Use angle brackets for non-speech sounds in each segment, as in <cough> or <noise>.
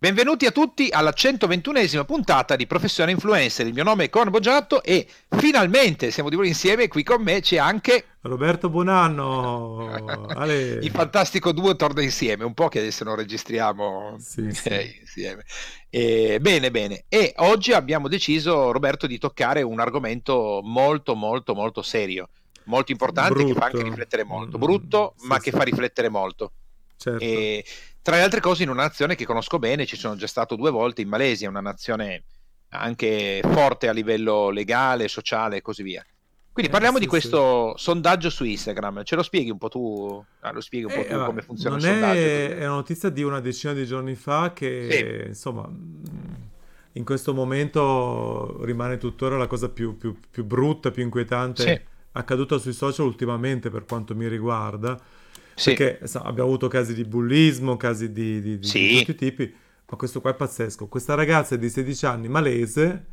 Benvenuti a tutti alla 121esima puntata di Professione Influencer. Il mio nome è Con Boggiato e finalmente siamo di nuovo insieme. Qui con me c'è anche Roberto Bonanno. <laughs> Il fantastico duo torna insieme. Un po' che adesso non registriamo sì, sì. Eh, insieme. E, bene, bene. E oggi abbiamo deciso, Roberto, di toccare un argomento molto, molto, molto serio, molto importante, Brutto. che fa anche riflettere molto. Brutto, Mm, ma sì, che sì. fa riflettere molto. Certo. E, tra le altre cose, in una nazione che conosco bene, ci sono già stato due volte in Malesia, una nazione anche forte a livello legale, sociale e così via. Quindi Eh, parliamo sì, di questo sondaggio su Instagram. Ce lo spieghi un po' tu? Ah, lo spieghi un po' Eh, tu allora, come funziona il sondaggio? è, è una notizia di una decina di giorni fa che, insomma, mh, in questo momento rimane tuttora la cosa più, più- più brutta, più inquietante Sì. accaduta sui social ultimamente per quanto mi riguarda. Sì. Perché insomma, abbiamo avuto casi di bullismo, casi di, di- di- Sì. di tutti i tipi, ma questo qua è pazzesco. Questa ragazza di 16 anni, malese,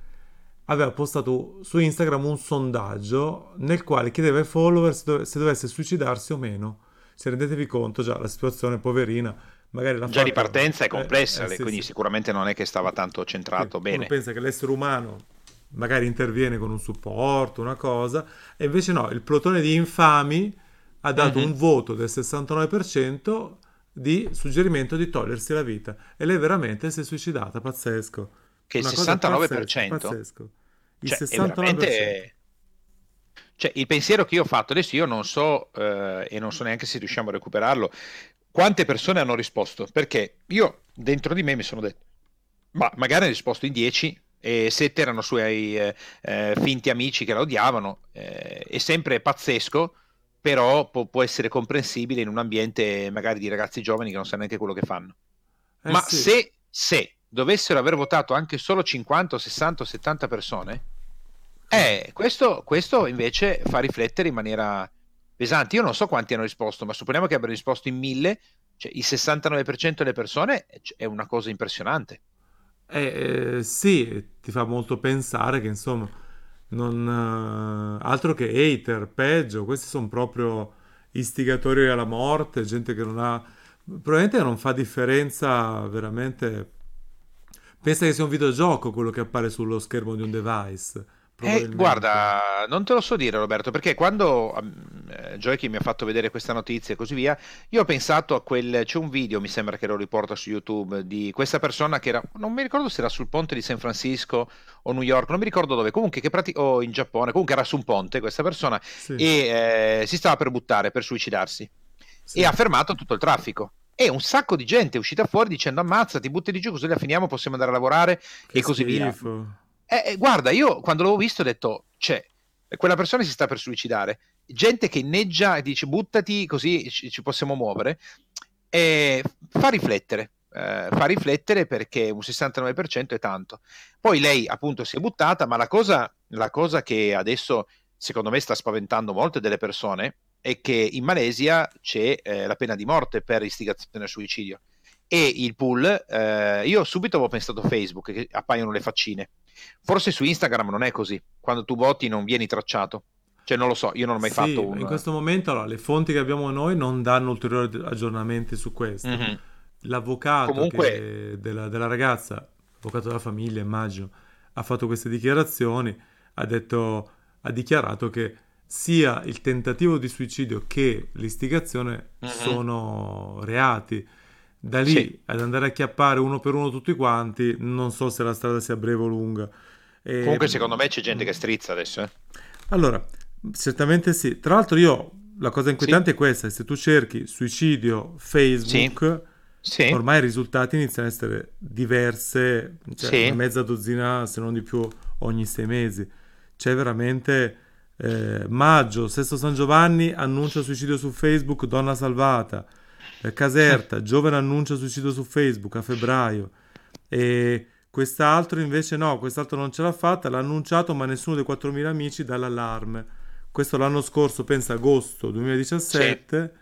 aveva postato su Instagram un sondaggio nel quale chiedeva ai follower se, dove- se dovesse suicidarsi o meno. Se rendetevi conto, già la situazione poverina, magari l'ha Già di partenza è eh, complessa, eh, sì, quindi sì. sicuramente non è che stava tanto centrato Uno bene. pensa che l'essere umano magari interviene con un supporto, una cosa, e invece no, il plotone di infami ha dato Mhm. un voto del 69% di suggerimento di togliersi la vita. E lei veramente si è suicidata, pazzesco. Che il Una cosa 69%? pazzesco, pazzesco. Il Cioè, è 69%. veramente... Cioè, il pensiero che io ho fatto, adesso io non so, eh, e non so neanche se riusciamo a recuperarlo, quante persone hanno risposto, perché io dentro di me mi sono detto, ma magari hanno risposto in 10 e 7 erano suoi eh, eh, finti amici che la odiavano, eh, è sempre pazzesco, però può, può essere comprensibile in un ambiente magari di ragazzi giovani che non sanno neanche quello che fanno. Eh Ma sì. se, se dovessero aver votato anche solo 50, 60 o 70 persone, eh, questo, questo invece fa riflettere in maniera pesante. Io non so quanti hanno risposto, ma supponiamo che abbiano risposto in 1000, cioè il 69% delle persone è una cosa impressionante. Eh, eh, sì, ti fa molto pensare che insomma, non, eh, altro che hater, peggio, questi sono proprio istigatori alla morte, gente che non ha, probabilmente non fa differenza veramente, pensa che sia un videogioco quello che appare sullo schermo di un device, Eh, guarda, non te lo so dire Roberto, perché quando um, eh, Joyki mi ha fatto vedere questa notizia e così via, io ho pensato a quel, c'è un video, mi sembra che lo riporta su YouTube, di questa persona che era, non mi ricordo se era sul ponte di San Francisco o New York, non mi ricordo dove, comunque che prati- o in Giappone, comunque era su un ponte questa persona Sì, e eh, si stava per buttare, per suicidarsi sì. e ha fermato tutto il traffico. E un sacco di gente è uscita fuori dicendo ammazzati, buttati giù, così la finiamo, possiamo andare a lavorare Che e così via. schifo. Eh, eh, guarda, io quando l'avevo visto ho detto, c'è, quella persona si sta per suicidare, gente che inneggia e dice buttati così ci, ci possiamo muovere, e fa riflettere, eh, fa riflettere perché un 69% è tanto. Poi lei appunto si è buttata, ma la cosa, la cosa che adesso secondo me sta spaventando molte delle persone è che in Malesia c'è eh, la pena di morte per istigazione al suicidio. E il pool, eh, io subito avevo pensato a Facebook, che appaiono le faccine. Forse su Instagram non è così. Quando tu voti non vieni tracciato. Cioè, non lo so, io non ho mai Sì, fatto un... in questo momento allora, le fonti che abbiamo noi non danno ulteriori aggiornamenti su questo. Mhm. L'avvocato Comunque- che- della, della ragazza, avvocato della famiglia, immagino, ha fatto queste dichiarazioni, ha detto, ha dichiarato che sia il tentativo di suicidio che l'istigazione Mhm. sono reati. Da lì Sì. ad andare a chiappare uno per uno tutti quanti, non so se la strada sia breve o lunga. E- Comunque, secondo me c'è gente che strizza adesso. eh. allora, certamente sì. Tra l'altro io, la cosa inquietante è questa, se tu cerchi suicidio Facebook, Sì, ormai i risultati iniziano a essere diverse, cioè Sì. una mezza dozzina, se non di più, ogni sei mesi. C'è veramente eh, maggio, Sesto San Giovanni annuncia suicidio su Facebook, donna salvata. Eh, Caserta, giovane annuncia suicidio su Facebook a febbraio. E quest'altro invece no, quest'altro non ce l'ha fatta, l'ha annunciato, ma nessuno dei 4.000 amici dà l'allarme. Questo l'anno scorso, pensa agosto 2017,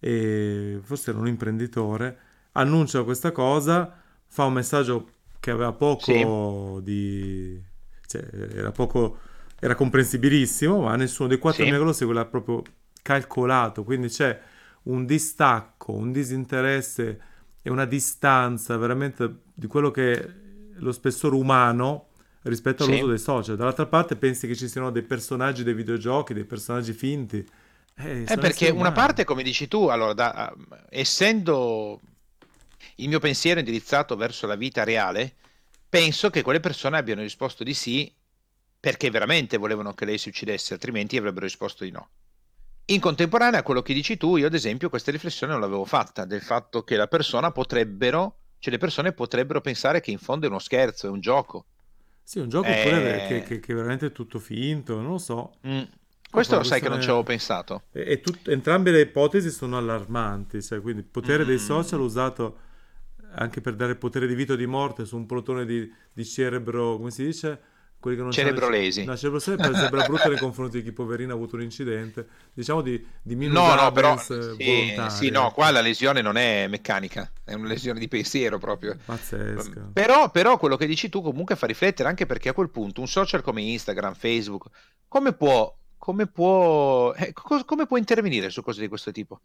e forse era un imprenditore, annuncia questa cosa, fa un messaggio che aveva poco di... cioè era poco... era comprensibilissimo, ma nessuno dei 4.000 Sì. che lo segue l'ha proprio calcolato, quindi c'è un distacco, un disinteresse e una distanza veramente di quello che è lo spessore umano rispetto all'uso Sì. dei social. Dall'altra parte pensi che ci siano dei personaggi dei videogiochi, dei personaggi finti. Eh, È sono perché una umani. parte, come dici tu, allora, da- essendo il mio pensiero indirizzato verso la vita reale, penso che quelle persone abbiano risposto di sì perché veramente volevano che lei si uccidesse, altrimenti avrebbero risposto di no. In contemporanea a quello che dici tu, io ad esempio questa riflessione non l'avevo fatta, del fatto che la persona potrebbero, cioè le persone potrebbero pensare che in fondo è uno scherzo, è un gioco. Sì, un gioco oppure che, Eh, che, che veramente è tutto finto, non lo so. mm, Questo lo sai che non ci avevo pensato. E, e tut- entrambe le ipotesi sono allarmanti, cioè, quindi il potere dei social Mm, usato anche per dare potere di vita o di morte su un plotone di, di cerebro, come si dice? Quelli che non cerebrolesi. no, cerebro sembra, <laughs> brutto nei confronti di chi poverino ha avuto un incidente, diciamo di, di No, no, però eh, sì, sì, no, qua la lesione non è meccanica, è una lesione di pensiero proprio. Pazzesca. Però, però quello che dici tu comunque fa riflettere anche perché a quel punto un social come Instagram, Facebook, come può, come può, eh, co- come può intervenire su cose di questo tipo?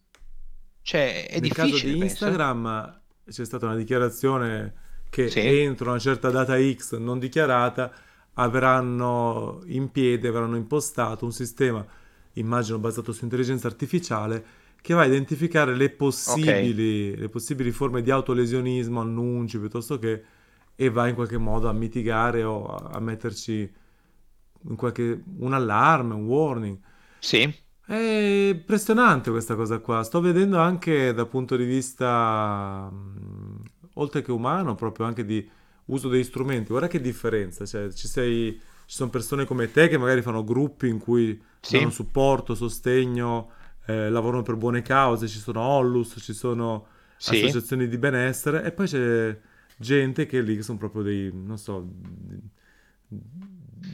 Cioè, è Nel caso difficile, di penso. Instagram c'è stata una dichiarazione che Sì, entro una certa data X non dichiarata avranno in piedi, avranno impostato un sistema, immagino basato su intelligenza artificiale, che va a identificare le possibili, le possibili forme di autolesionismo, annunci piuttosto che, e va in qualche modo a mitigare o a, metterci in qualche, un allarme, un warning. Sì, È impressionante questa cosa qua. Sto vedendo anche dal punto di vista, oltre che umano, proprio anche di uso degli strumenti. Guarda che differenza. Cioè, ci sei, ci sono persone come te che magari fanno gruppi in cui danno sì, supporto, sostegno, eh, lavorano per buone cause. Ci sono Onlus, ci sono sì. associazioni di benessere e poi c'è gente che lì che sono proprio dei, non so,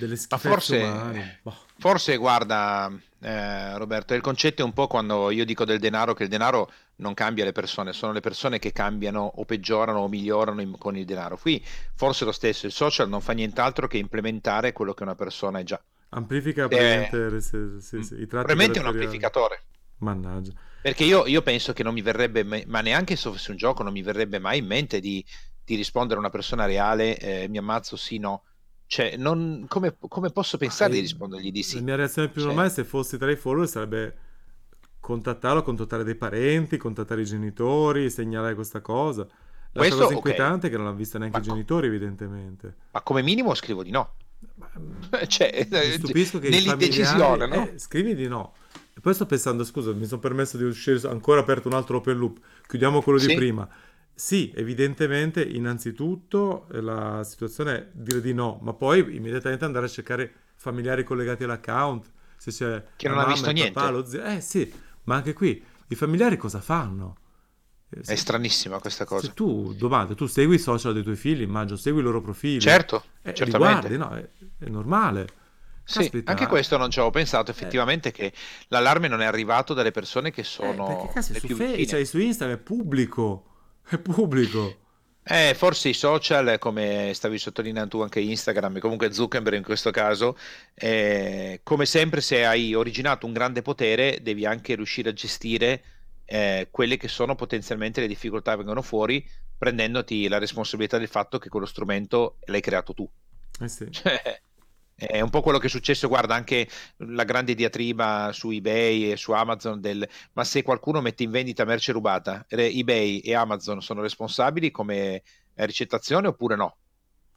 delle Ma schifezze umane. forse, Boh. forse guarda, eh, Roberto, il concetto è un po' quando io dico del denaro, che il denaro non cambia le persone, sono le persone che cambiano o peggiorano o migliorano in- con il denaro. Qui forse lo stesso, il social non fa nient'altro che implementare quello che una persona è già. Amplifica Eh, sì, sì, sì, i tratti è un amplificatore. Mannaggia. Perché io, io penso che non mi verrebbe, mai- ma neanche se fosse un gioco, non mi verrebbe mai in mente di, di rispondere a una persona reale, eh, mi ammazzo, sì, no. Cioè, non- come, come posso pensare di eh, rispondergli di la sì? mia reazione più Cioè, normale se fossi tra i follower sarebbe contattarlo, contattare dei parenti, contattare i genitori, segnalare questa cosa. L'altra questo, cosa inquietante è che non l'ha vista neanche ma, i genitori, evidentemente. ma come minimo scrivo di no. Ma, <laughs> Cioè, mi eh, stupisco che nell'indecisione, no? Eh, scrivi di no. E poi sto pensando, scusa, mi sono permesso di uscire, ancora aperto un altro open loop. Chiudiamo quello di Sì, prima. Sì, evidentemente, innanzitutto eh, la situazione è dire di no, ma poi immediatamente andare a cercare familiari collegati all'account, se c'è che non ha mamma, visto il papà, niente. lo zio. Eh sì, ma anche qui i familiari cosa fanno? Eh, È se, stranissima questa cosa. se tu, domanda, tu segui i social dei tuoi figli, immagino, segui i loro profili, Certo, eh, certamente. guardi, no? È, è normale. Sì, anche Caspita, questo non ci avevo pensato, eh, effettivamente, che l'allarme non è arrivato dalle persone che Eh, perché sono cazzo, su, Fe- cioè, su Instagram è pubblico, è pubblico. Eh, forse i social, come stavi sottolineando tu anche Instagram, e comunque Zuckerberg in questo caso, eh, come sempre se hai originato un grande potere, devi anche riuscire a gestire eh, quelle che sono potenzialmente le difficoltà che vengono fuori, prendendoti la responsabilità del fatto che quello strumento l'hai creato tu. Eh sì. <laughs> Cioè, è un po' quello che è successo, guarda, anche la grande diatriba su eBay e su Amazon del ma se qualcuno mette in vendita merce rubata, eBay e Amazon sono responsabili come ricettazione oppure no?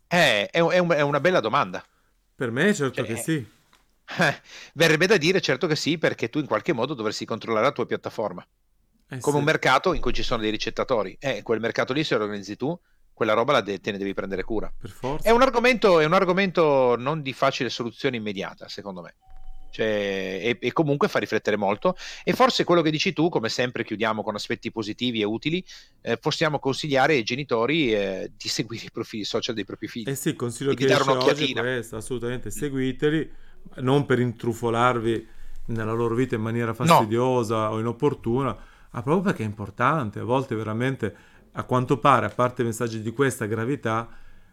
Eh, è, un- è un- è una bella domanda. Per me certo Cioè, che sì. eh, <laughs> verrebbe da dire certo che sì, perché tu in qualche modo dovresti controllare la tua piattaforma, Eh come un sì, mercato in cui ci sono dei ricettatori. Eh, quel mercato lì se lo organizzi tu, quella roba de- te ne devi prendere cura. per È forza. un argomento, è un argomento non di facile soluzione immediata, secondo me. Cioè, e, e comunque fa riflettere molto. E forse quello che dici tu, come sempre, chiudiamo con aspetti positivi e utili. eh, possiamo consigliare ai genitori eh, di seguire i profili social dei propri figli Eh sì, consiglio e di che dare è un'occhiatina. questo, assolutamente, seguiteli, non per intrufolarvi nella loro vita in maniera No, fastidiosa o inopportuna, ma proprio perché è importante. A volte veramente, a quanto pare, a parte messaggi di questa gravità,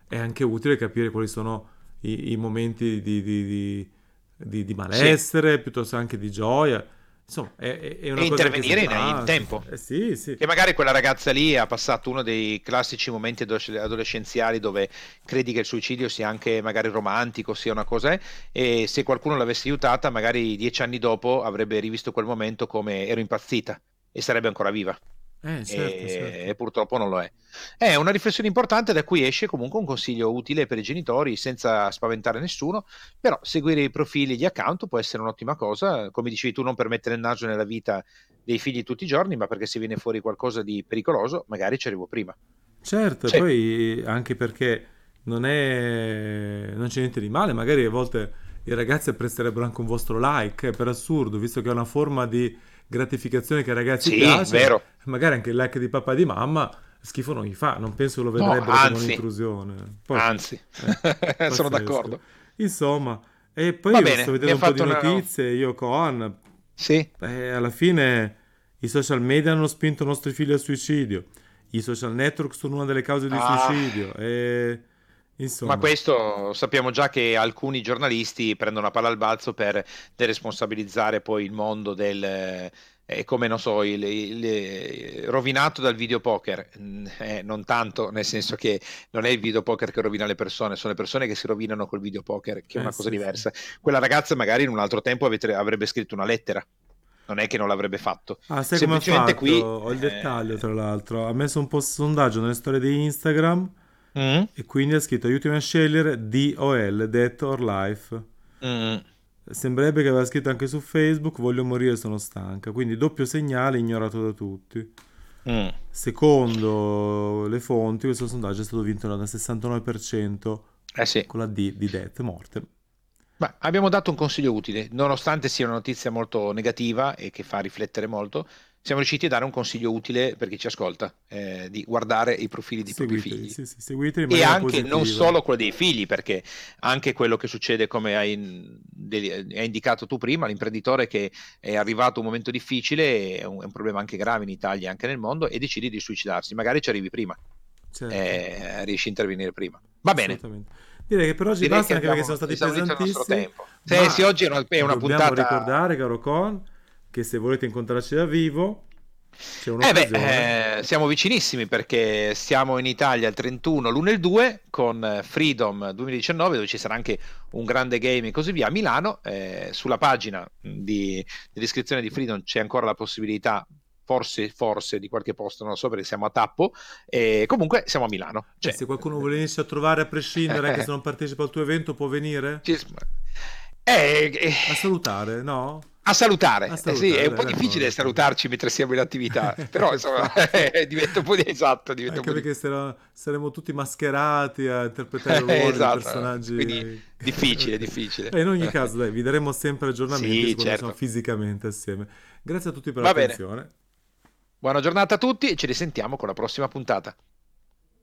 è anche utile capire quali sono i, i momenti di, di- di- di- di sì, malessere, piuttosto anche di gioia. insomma, è, è una e cosa intervenire in, fa. in tempo. Eh, sì, sì. Che magari quella ragazza lì ha passato uno dei classici momenti adolescenziali dove credi che il suicidio sia anche magari romantico, sia una cosa, eh, e se qualcuno l'avesse aiutata, magari dieci anni dopo avrebbe rivisto quel momento come ero impazzita e sarebbe ancora viva. Eh, certo, E, certo. e purtroppo non lo è. È una riflessione importante da cui esce comunque un consiglio utile per i genitori senza spaventare nessuno, però seguire i profili di account può essere un'ottima cosa, come dicevi tu, non per mettere il naso nella vita dei figli tutti i giorni, ma perché se viene fuori qualcosa di pericoloso, magari ci arrivo prima. Certo, Sì. poi anche perché non è... non c'è niente di male, magari a volte i ragazzi apprezzerebbero anche un vostro like, per assurdo, visto che è una forma di gratificazione che ai ragazzi Sì, piace, vero. magari anche il like di papà e di mamma schifo non gli fa, non penso lo No, vedrebbero come anzi. un'intrusione. Poi, Anzi, <laughs> eh, <laughs> sono d'accordo. Insomma, e poi Va bene, sto vedendo un po' di fatto una- notizie, io con, Sì, eh, alla fine i social media hanno spinto i nostri figli al suicidio, i social network sono una delle cause di Ah. suicidio, e insomma, ma questo sappiamo già che alcuni giornalisti prendono la palla al balzo per deresponsabilizzare poi il mondo del... È come, non so, il, il- rovinato dal videopoker, Mm, eh, non tanto, nel senso che non è il videopoker che rovina le persone, sono le persone che si rovinano col videopoker, che è Eh, una cosa sì, diversa. Quella ragazza magari in un altro tempo avete- avrebbe scritto una lettera, non è che non l'avrebbe fatto. Ah, sai Semplicemente qui... Ho il eh, dettaglio, tra l'altro. Ha messo un po' sondaggio nelle storie di Instagram mm, e quindi ha scritto aiutami a scegliere DOL, Death or Life. mm, Sembrerebbe che aveva scritto anche su Facebook voglio morire, sono stanca. Quindi doppio segnale ignorato da tutti. mm. Secondo le fonti, questo sondaggio è stato vinto dal 69% Eh sì. con la D di Death, morte. Ma abbiamo dato un consiglio utile, nonostante sia una notizia molto negativa e che fa riflettere molto, siamo riusciti a dare un consiglio utile per chi ci ascolta, eh, di guardare i profili dei propri figli. sì, sì, seguiteli in E anche non positiva. solo quello dei figli, perché anche quello che succede, come hai, hai indicato tu prima, l'imprenditore che è arrivato un momento difficile, è un, è un problema anche grave in Italia e anche nel mondo, e decidi di suicidarsi. Magari ci arrivi prima, Certo, eh, riesci a intervenire prima. Va bene. Direi che per oggi Direi basta che anche perché sono stati esaurito il nostro pesantissimi. tempo. Sì, ma sì, oggi è una, è una dobbiamo puntata... ricordare, caro Con, che se volete incontrarci da vivo c'è Eh beh, eh, siamo vicinissimi perché siamo in Italia il 31, l'1 e il 2 con eh, Freedom 2019 dove ci sarà anche un grande game e così via a Milano. Eh, sulla pagina di, descrizione di Freedom c'è ancora la possibilità, forse, forse di qualche posto, non lo so perché siamo a tappo. E comunque siamo a Milano. Cioè, se qualcuno vuole venirci a trovare a prescindere, anche se non partecipa al tuo evento, può venire ci- eh, eh, a salutare, no? A salutare. A Eh salutare, sì, è un po' difficile salutarci mentre siamo in attività, <laughs> però insomma <laughs> diventa un po' di esatto, diventa Anche un po' di- perché sarà- saremo tutti mascherati a interpretare <laughs> ruoli di Esatto, personaggi. quindi difficile, difficile. Eh, in ogni caso, dai, vi daremo sempre aggiornamenti Sì, certo. siamo fisicamente assieme. Grazie a tutti per Va bene. l'attenzione. Buona giornata a tutti e ci risentiamo con la prossima puntata.